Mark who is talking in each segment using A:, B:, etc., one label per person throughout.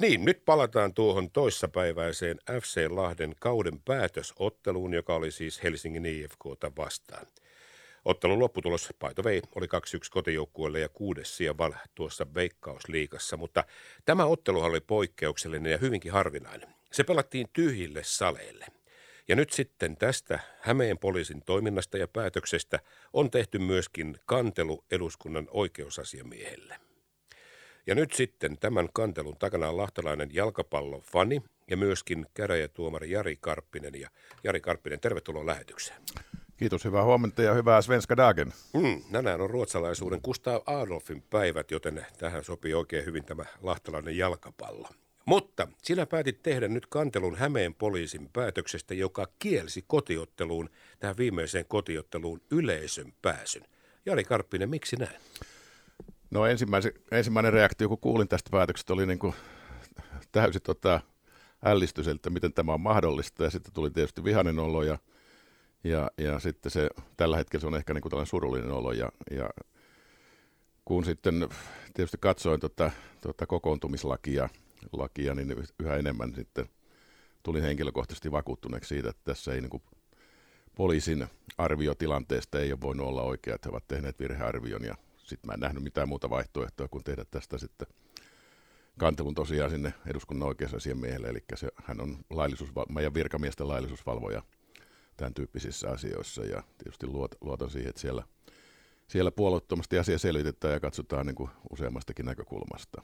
A: Niin, nyt palataan tuohon toissapäiväiseen FC Lahden kauden päätösotteluun, joka oli siis Helsingin IFKta vastaan. Ottelun lopputulos Paito vei oli 2-1 kotijoukkueelle ja kuudes sija tuossa Veikkausliikassa, mutta tämä ottelu oli poikkeuksellinen ja hyvinkin harvinainen. Se pelattiin tyhjille saleille. Ja nyt sitten tästä Hämeen poliisin toiminnasta ja päätöksestä on tehty myöskin kantelu eduskunnan oikeusasiamiehelle. Ja nyt sitten tämän kantelun takana on lahtalainen jalkapallofani ja myöskin käräjätuomari Jari Karppinen. Ja Jari Karppinen, tervetuloa lähetykseen.
B: Kiitos, hyvää huomenta ja hyvää Svenska Dagen.
A: Mm, tänään on ruotsalaisuuden Gustav Adolfin päivät, joten tähän sopii oikein hyvin tämä lahtalainen jalkapallo. Mutta sinä päätit tehdä nyt kantelun Hämeen poliisin päätöksestä, joka kielsi kotiotteluun, tähän viimeiseen kotiotteluun yleisön pääsyn. Jari Karppinen, miksi näin?
B: No ensimmäinen reaktio, kun kuulin tästä päätöksestä, oli niin kuin täysin tota, ällistys, että miten tämä on mahdollista. Ja sitten tuli tietysti vihainen olo ja, ja, ja sitten se, tällä hetkellä se on ehkä niin kuin tällainen surullinen olo. Ja, ja kun sitten tietysti katsoin tota, tota kokoontumislakia, lakia, niin yhä enemmän sitten tulin henkilökohtaisesti vakuuttuneeksi siitä, että tässä ei niin kuin poliisin arvio tilanteesta ei ole voinut olla oikea, että he ovat tehneet virhearvion ja sitten mä en nähnyt mitään muuta vaihtoehtoa kuin tehdä tästä sitten kantelun tosiaan sinne eduskunnan oikeusasiamiehelle, eli se, hän on laillisuus, meidän virkamiesten laillisuusvalvoja tämän tyyppisissä asioissa, ja tietysti luot, luotan siihen, että siellä, siellä puolueettomasti asia selvitetään ja katsotaan niin kuin useammastakin näkökulmasta.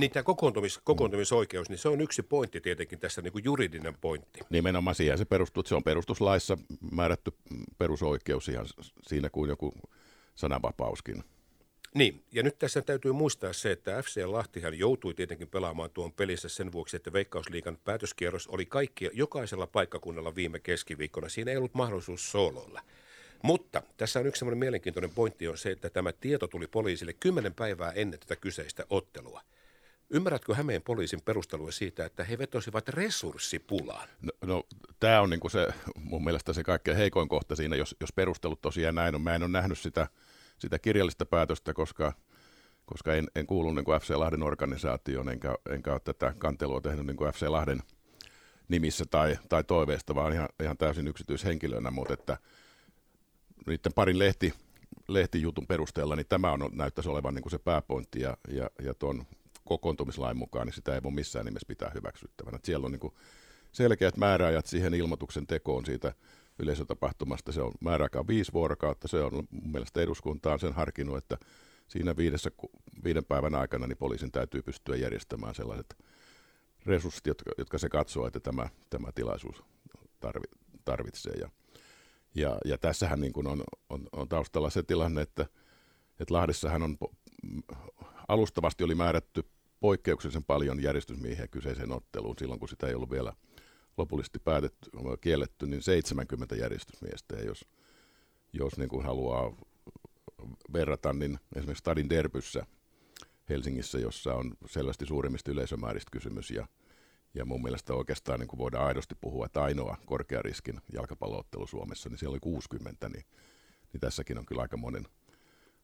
A: Niin tämä kokoontumis, kokoontumisoikeus, niin se on yksi pointti tietenkin tässä niin kuin juridinen pointti.
B: Nimenomaan siihen se perustuu, että se on perustuslaissa määrätty perusoikeus ihan siinä kuin joku sananvapauskin.
A: Niin, ja nyt tässä täytyy muistaa se, että FC Lahtihan joutui tietenkin pelaamaan tuon pelissä sen vuoksi, että Veikkausliikan päätöskierros oli kaikki jokaisella paikkakunnalla viime keskiviikkona. Siinä ei ollut mahdollisuus soololla. Mutta tässä on yksi semmoinen mielenkiintoinen pointti on se, että tämä tieto tuli poliisille kymmenen päivää ennen tätä kyseistä ottelua. Ymmärrätkö Hämeen poliisin perustelua siitä, että he vetosivat resurssipulaan?
B: No, no tämä on niinku se mun mielestä se kaikkein heikoin kohta siinä, jos, jos perustelut tosiaan näin on. Mä en ole nähnyt sitä – sitä kirjallista päätöstä, koska, koska en, en kuulu niin kuin FC Lahden organisaatioon, enkä, enkä ole tätä kantelua tehnyt niin kuin FC Lahden nimissä tai, tai toiveesta, vaan ihan, ihan täysin yksityishenkilönä, mutta että niiden parin lehti, lehtijutun perusteella, niin tämä on, näyttäisi olevan niin kuin se pääpointti ja, ja, ja tuon kokoontumislain mukaan, niin sitä ei voi missään nimessä pitää hyväksyttävänä. Että siellä on niin kuin selkeät määräajat siihen ilmoituksen tekoon siitä yleisötapahtumasta. Se on määräaika viisi vuorokautta. Se on mun mielestä eduskunta sen harkinnut, että siinä viidessä, viiden päivän aikana niin poliisin täytyy pystyä järjestämään sellaiset resurssit, jotka, jotka se katsoo, että tämä, tämä tilaisuus tarvi, tarvitsee. Ja, ja, ja tässähän niin kuin on, on, on taustalla se tilanne, että, että Lahdessahan on alustavasti oli määrätty poikkeuksellisen paljon järjestysmiehiä kyseiseen otteluun silloin, kun sitä ei ollut vielä – lopullisesti päätetty, kielletty, niin 70 järjestysmiestä. Ja jos, jos niin kuin haluaa verrata, niin esimerkiksi Stadin Derbyssä Helsingissä, jossa on selvästi suurimmista yleisömääristä kysymys ja, ja mun mielestä oikeastaan niin kuin voidaan aidosti puhua, että ainoa korkeariskin jalkapalloottelu Suomessa, niin siellä oli 60, niin, niin tässäkin on kyllä aika monen,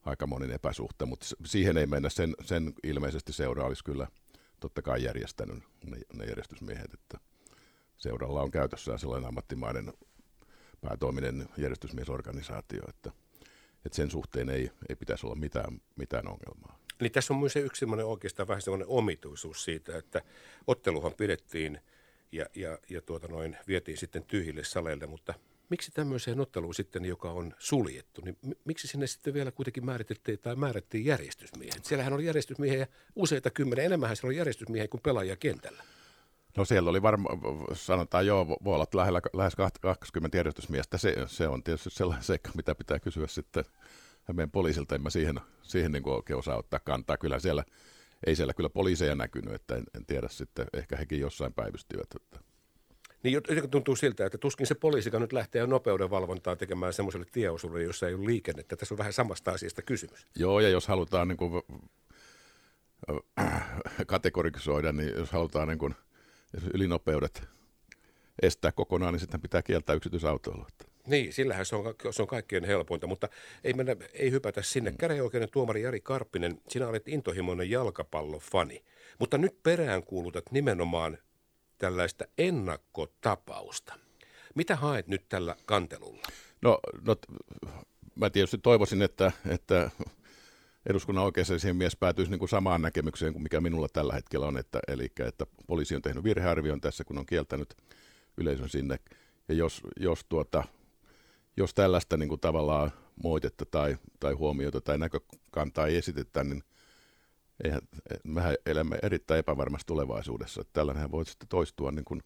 B: aika monen epäsuhta, mutta siihen ei mennä. Sen, sen ilmeisesti seuraa olisi kyllä totta kai järjestänyt ne, ne järjestysmiehet, että – seuralla on käytössään sellainen ammattimainen päätoiminen järjestysmiesorganisaatio, että, että sen suhteen ei, ei pitäisi olla mitään, mitään ongelmaa.
A: Eli tässä on myös yksi semmoinen oikeastaan vähän semmoinen omituisuus siitä, että otteluhan pidettiin ja, ja, ja tuota noin, vietiin sitten tyhjille saleille, mutta miksi tämmöiseen otteluun sitten, joka on suljettu, niin miksi sinne sitten vielä kuitenkin määritettiin tai määrättiin järjestysmiehet? Siellähän oli järjestysmiehiä useita kymmenen, enemmän siellä oli järjestysmiehiä kuin pelaajia kentällä.
B: No siellä oli varmaan, sanotaan joo, voi olla lähellä, lähes 20 järjestysmiestä. Se, se on tietysti sellainen seikka, mitä pitää kysyä sitten meidän poliisilta. En mä siihen, siihen niin oikein osaa ottaa kantaa. Kyllä siellä, ei siellä kyllä poliiseja näkynyt, että en, en tiedä sitten, ehkä hekin jossain päivystivät. Että.
A: Niin jotenkin tuntuu siltä, että tuskin se poliisika nyt lähtee nopeudenvalvontaa tekemään semmoiselle tieosuudelle, jossa ei ole liikennettä. Tässä on vähän samasta asiasta kysymys.
B: Joo, ja jos halutaan niin kuin, kategorisoida, niin jos halutaan niin kuin – jos ylinopeudet estää kokonaan, niin sitten pitää kieltää yksityisautoilua.
A: Niin, sillähän se on, se on kaikkein helpointa, mutta ei, mennä, ei hypätä sinne. Mm. Käräjäoikeuden tuomari Jari Karppinen, sinä olet intohimoinen jalkapallofani, mutta nyt peräänkuulutat nimenomaan tällaista ennakkotapausta. Mitä haet nyt tällä kantelulla?
B: No, no mä tietysti toivoisin, että, että eduskunnan mies päätyisi niin kuin samaan näkemykseen kuin mikä minulla tällä hetkellä on, että, eli että poliisi on tehnyt virhearvion tässä, kun on kieltänyt yleisön sinne. Ja jos, jos, tuota, jos tällaista niin kuin tavallaan moitetta tai, tai huomiota tai näkökantaa ei esitetä, niin eihän, mehän elämme erittäin epävarmassa tulevaisuudessa. Tällainen voi sitten toistua niin kuin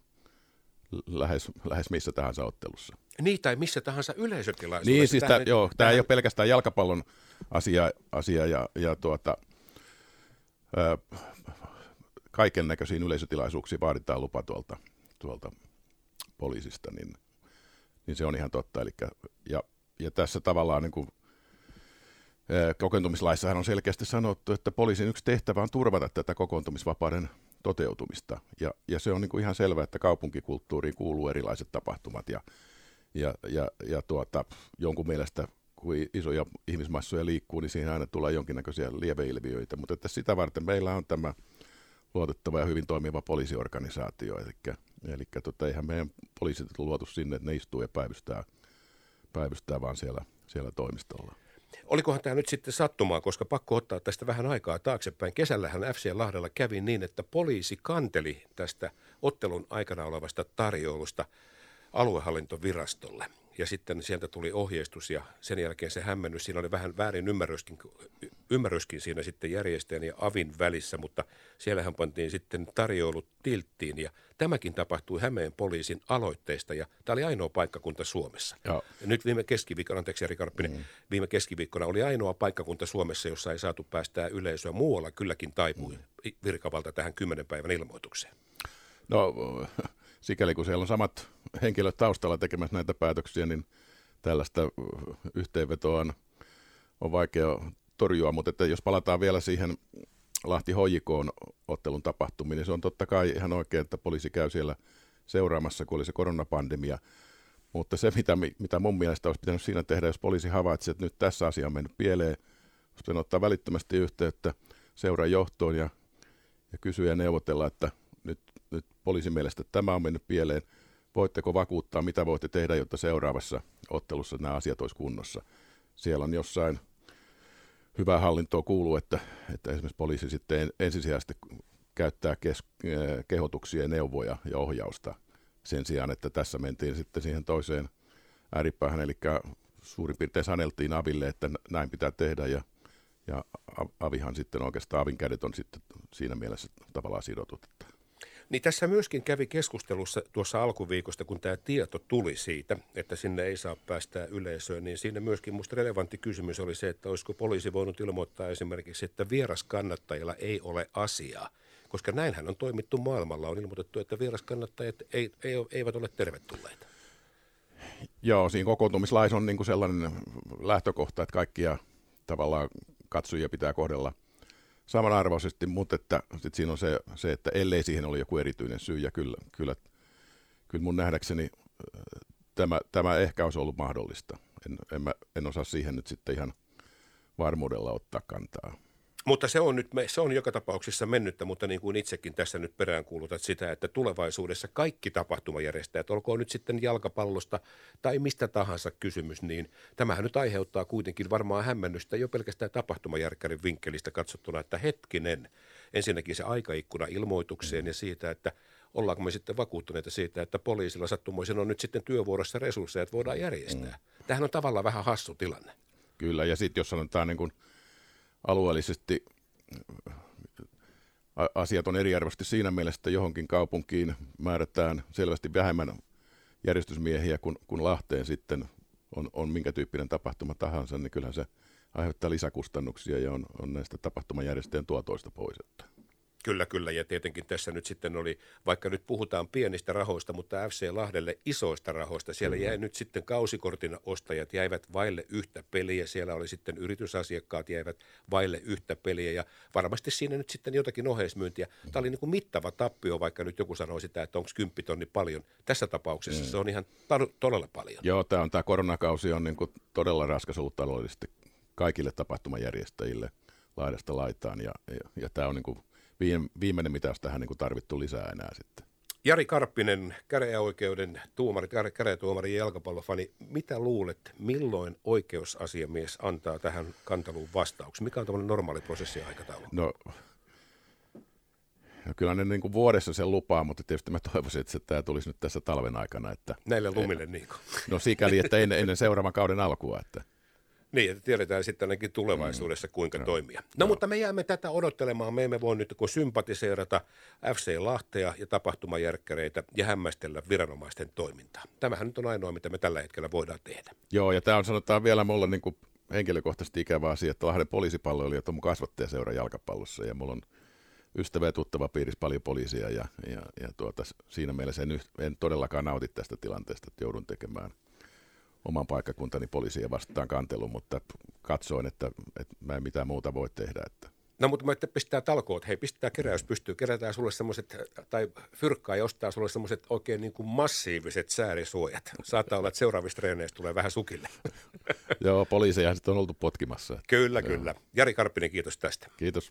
B: lähes, lähes missä tahansa ottelussa.
A: Niin, tai missä tahansa yleisötilaisuudessa.
B: Niin, siis tämä, joo, tämä ei ole pelkästään jalkapallon asia, asia ja, ja tuota, kaiken näköisiin yleisötilaisuuksiin vaaditaan lupa tuolta, tuolta poliisista, niin, niin se on ihan totta. Elikkä, ja, ja tässä tavallaan niin kuin, kokoontumislaissahan on selkeästi sanottu, että poliisin yksi tehtävä on turvata tätä kokoontumisvapauden toteutumista. Ja, ja se on niin kuin ihan selvää, että kaupunkikulttuuriin kuuluu erilaiset tapahtumat ja, ja, ja, ja tuota, jonkun mielestä kun isoja ihmismassoja liikkuu, niin siihen aina tulee jonkinnäköisiä lieveilmiöitä, mutta että sitä varten meillä on tämä luotettava ja hyvin toimiva poliisiorganisaatio, eli, eli tota, eihän meidän poliisit luotu sinne, että ne istuu ja päivystää, päivystää vaan siellä, siellä toimistolla.
A: Olikohan tämä nyt sitten sattumaa, koska pakko ottaa tästä vähän aikaa taaksepäin. Kesällähän FC Lahdella kävi niin, että poliisi kanteli tästä ottelun aikana olevasta tarjoulusta aluehallintovirastolle ja sitten sieltä tuli ohjeistus ja sen jälkeen se hämmennys. Siinä oli vähän väärin ymmärryskin, ymmärryskin siinä sitten järjestäjän ja avin välissä, mutta siellähän pantiin sitten tarjoulut tilttiin ja tämäkin tapahtui Hämeen poliisin aloitteista ja tämä oli ainoa paikkakunta Suomessa. Ja nyt viime keskiviikkona, anteeksi Jari Karppinen, mm. viime keskiviikkona oli ainoa paikkakunta Suomessa, jossa ei saatu päästää yleisöä. Muualla kylläkin taipui mm. virkavalta tähän kymmenen päivän ilmoitukseen.
B: No sikäli kun siellä on samat henkilöt taustalla tekemässä näitä päätöksiä, niin tällaista yhteenvetoa on, on vaikea torjua, mutta että jos palataan vielä siihen Lahti Hojikoon ottelun tapahtumiin, niin se on totta kai ihan oikein, että poliisi käy siellä seuraamassa, kun oli se koronapandemia. Mutta se, mitä, mitä mun mielestä olisi pitänyt siinä tehdä, jos poliisi havaitsi, että nyt tässä asia on mennyt pieleen, olisi pitänyt ottaa välittömästi yhteyttä seuran johtoon ja, ja kysyä ja neuvotella, että nyt, nyt poliisin mielestä tämä on mennyt pieleen. Voitteko vakuuttaa, mitä voitte tehdä, jotta seuraavassa ottelussa nämä asiat olisi kunnossa? Siellä on jossain hyvää hallintoa kuuluu, että, että esimerkiksi poliisi sitten ensisijaisesti käyttää kes, kehotuksia ja neuvoja ja ohjausta sen sijaan, että tässä mentiin sitten siihen toiseen ääripäähän, eli suurin piirtein saneltiin Aville, että näin pitää tehdä ja, ja Avihan sitten oikeastaan Avin kädet on sitten siinä mielessä tavallaan sidotut. Että
A: niin tässä myöskin kävi keskustelussa tuossa alkuviikosta, kun tämä tieto tuli siitä, että sinne ei saa päästää yleisöön, niin siinä myöskin minusta relevantti kysymys oli se, että olisiko poliisi voinut ilmoittaa esimerkiksi, että vieraskannattajilla ei ole asiaa. Koska näinhän on toimittu maailmalla. On ilmoitettu, että vieraskannattajat ei, ei, eivät ole tervetulleita.
B: Joo, siinä kokoontumislaissa on niin kuin sellainen lähtökohta, että kaikkia tavallaan katsojia pitää kohdella – samanarvoisesti, mutta että sit siinä on se, se, että ellei siihen ole joku erityinen syy, ja kyllä, kyllä, kyllä mun nähdäkseni tämä, tämä ehkä olisi ollut mahdollista. En, en, mä, en osaa siihen nyt sitten ihan varmuudella ottaa kantaa.
A: Mutta se on nyt, se on joka tapauksessa mennyttä, mutta niin kuin itsekin tässä nyt peräänkuulutat sitä, että tulevaisuudessa kaikki tapahtumajärjestäjät, olkoon nyt sitten jalkapallosta tai mistä tahansa kysymys, niin tämähän nyt aiheuttaa kuitenkin varmaan hämmennystä jo pelkästään tapahtumajärkkärin vinkkelistä katsottuna, että hetkinen, ensinnäkin se aikaikkuna ilmoitukseen ja siitä, että ollaanko me sitten vakuuttuneita siitä, että poliisilla sattumoisin on nyt sitten työvuorossa resursseja, että voidaan järjestää. Mm. Tämähän on tavallaan vähän hassu tilanne.
B: Kyllä, ja sitten jos sanotaan niin kuin – alueellisesti asiat on eriarvoisesti siinä mielessä, että johonkin kaupunkiin määrätään selvästi vähemmän järjestysmiehiä kuin, kuin Lahteen sitten on, on minkä tyyppinen tapahtuma tahansa, niin kyllähän se aiheuttaa lisäkustannuksia ja on, on näistä tapahtumajärjestäjän tuotoista pois. Että.
A: Kyllä, kyllä. Ja tietenkin tässä nyt sitten oli, vaikka nyt puhutaan pienistä rahoista, mutta FC Lahdelle isoista rahoista. Siellä jäi nyt sitten kausikortin ostajat jäivät vaille yhtä peliä. Siellä oli sitten yritysasiakkaat jäivät vaille yhtä peliä. Ja varmasti siinä nyt sitten jotakin oheismyyntiä. Tämä oli niin kuin mittava tappio, vaikka nyt joku sanoi sitä, että onko kymppitonni paljon. Tässä tapauksessa mm. se on ihan todella paljon.
B: Joo, tämä, on, tämä koronakausi on niin kuin todella raskas ollut taloudellisesti kaikille tapahtumajärjestäjille laidasta laitaan. Ja, ja, ja tämä on niin kuin viimeinen, mitä olisi tähän niin kuin tarvittu lisää enää sitten.
A: Jari Karppinen, käräjäoikeuden tuomari, käräjätuomari ja jalkapallofani, mitä luulet, milloin oikeusasiamies antaa tähän kanteluun vastauksen? Mikä on tämmöinen normaali prosessiaikataulu?
B: No, no kyllä ne niin kuin vuodessa sen lupaa, mutta tietysti mä toivoisin, että tämä tulisi nyt tässä talven aikana. Että,
A: Näille lumille niin
B: No sikäli, että ennen, ennen seuraavan kauden alkua. Että.
A: Niin, että tiedetään sitten ainakin tulevaisuudessa, kuinka mm. toimia. No, no, mutta me jäämme tätä odottelemaan. Me emme voi nyt kun sympatiseerata FC Lahtea ja tapahtumajärkkäreitä ja hämmästellä viranomaisten toimintaa. Tämähän nyt on ainoa, mitä me tällä hetkellä voidaan tehdä.
B: Joo, ja tämä on sanotaan vielä mulle niin kuin henkilökohtaisesti ikävä asia, että Lahden poliisipalloilijat on mun kasvattajaseura jalkapallossa ja mulla on ystävä ja tuttava piirissä paljon poliisia ja, ja, ja tuota, siinä mielessä en, en todellakaan nauti tästä tilanteesta, että joudun tekemään – oman paikkakuntani poliisia vastaan kantelun, mutta katsoin, että, että mä en mitään muuta voi tehdä. Että.
A: No mutta että pistää talkoot, hei pistää keräys pystyy, kerätään sulle semmoiset, tai fyrkkaa ja ostaa sulle semmoiset oikein niin kuin massiiviset säärisuojat. Saattaa olla, että seuraavista treeneistä tulee vähän sukille.
B: Joo, poliiseja sitten on oltu potkimassa.
A: Kyllä, Joo. kyllä. Jari Karppinen, kiitos tästä.
B: Kiitos.